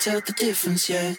Tell the difference yet.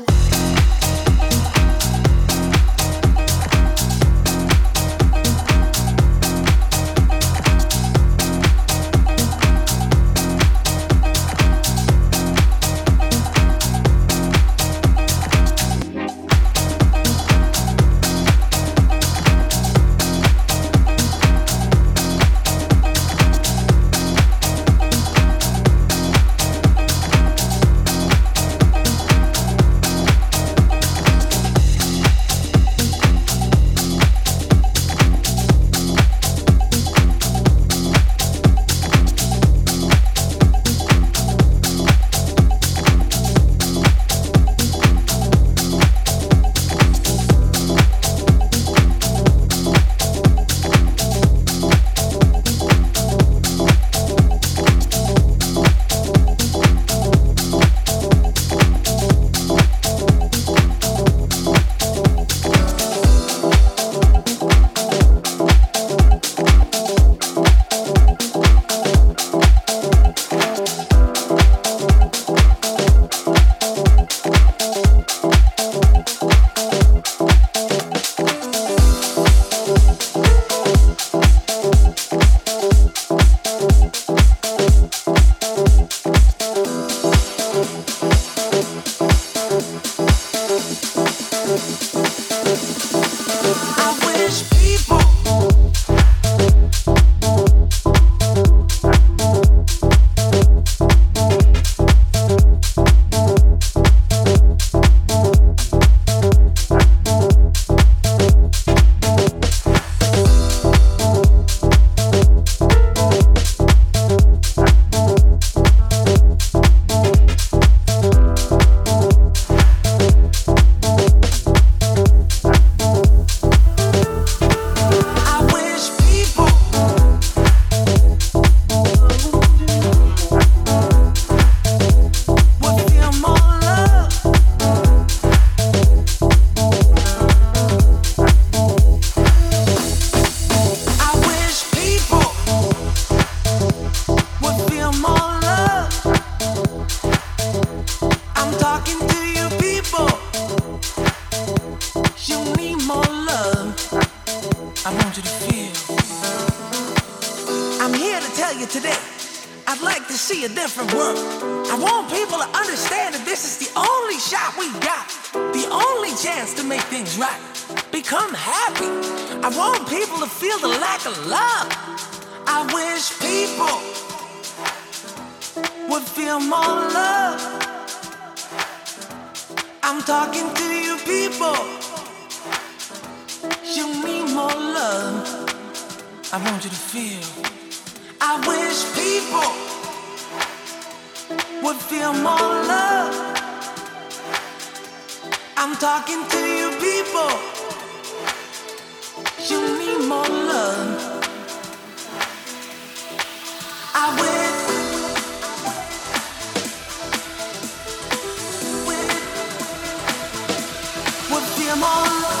Would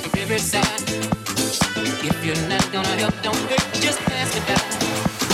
every side. If you're not gonna help, don't hurt, just pass it by.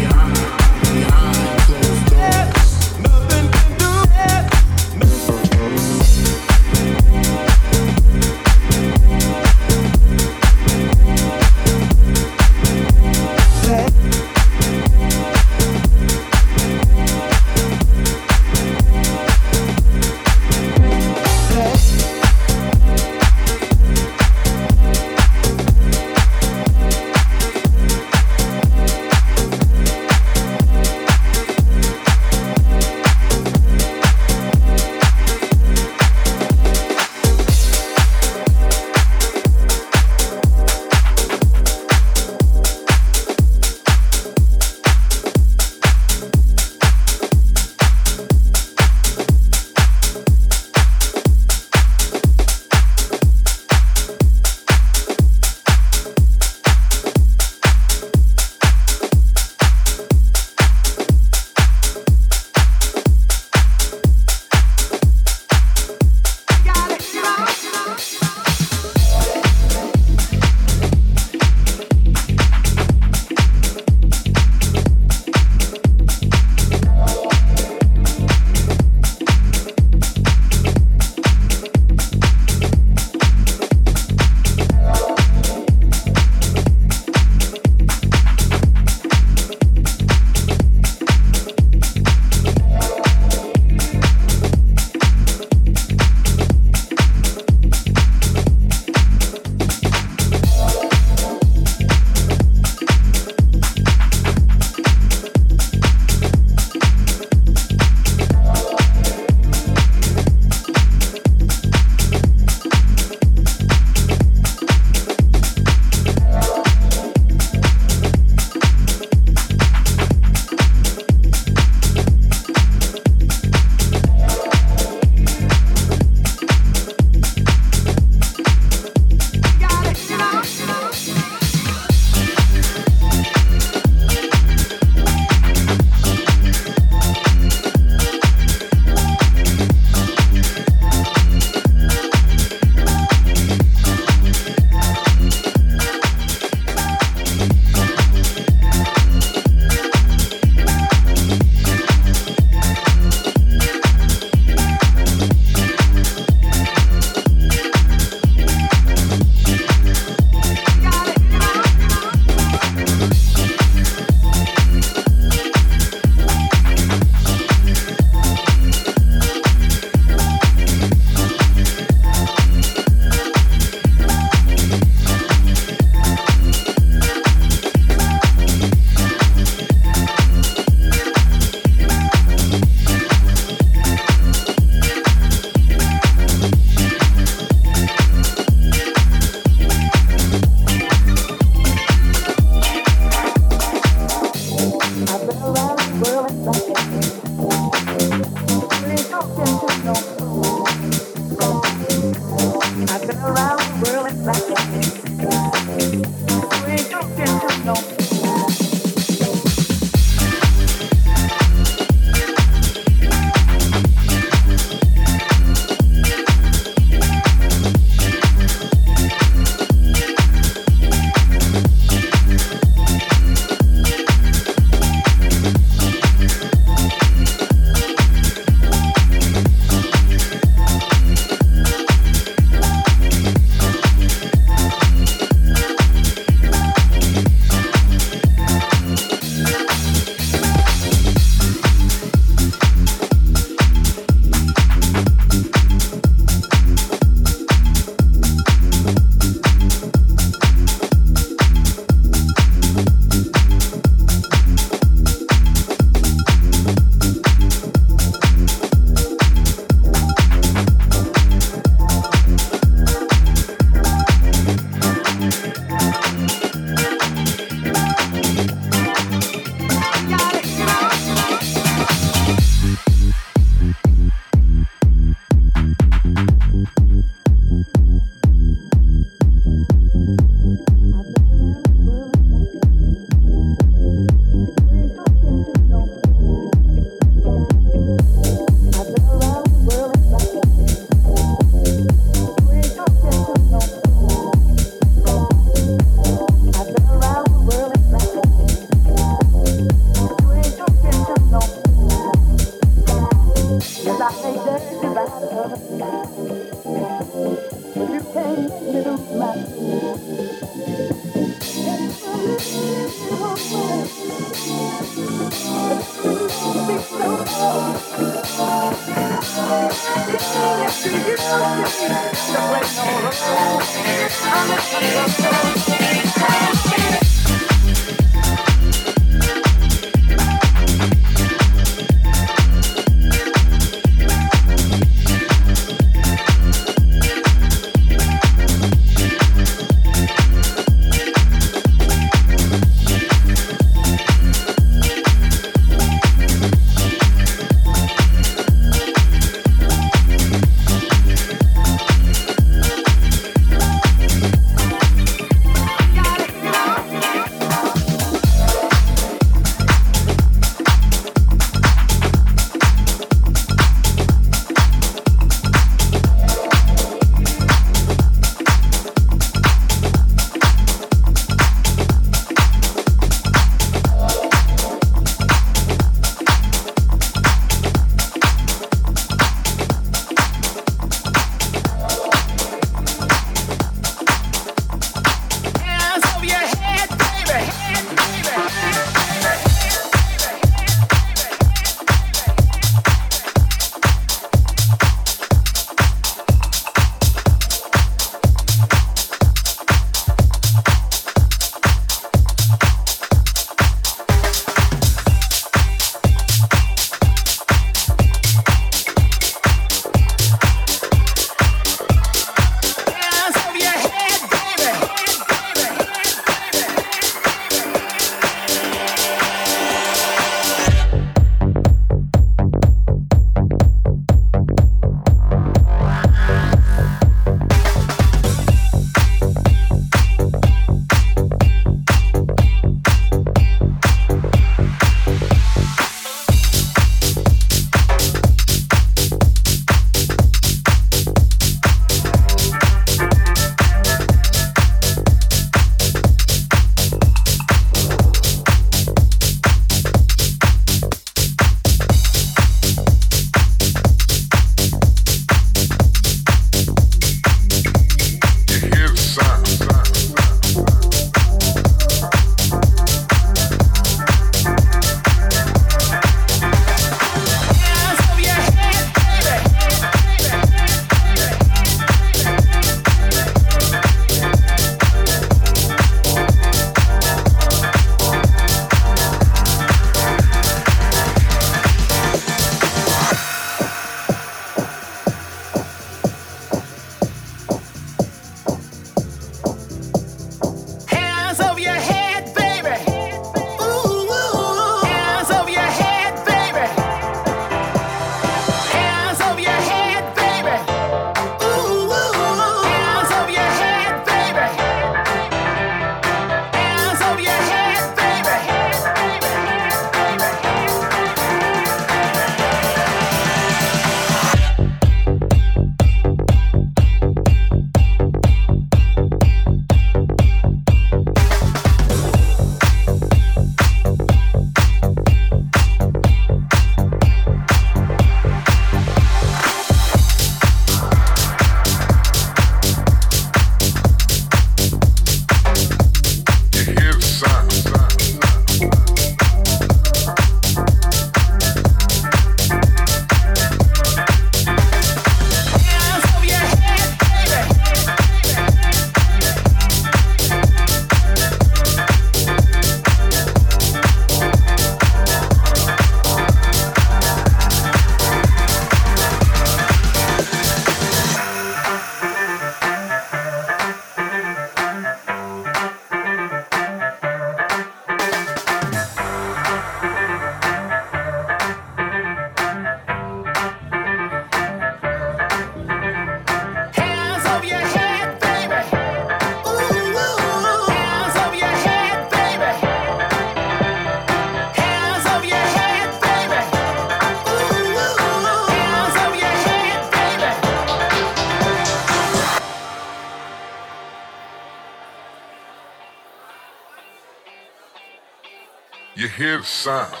Son.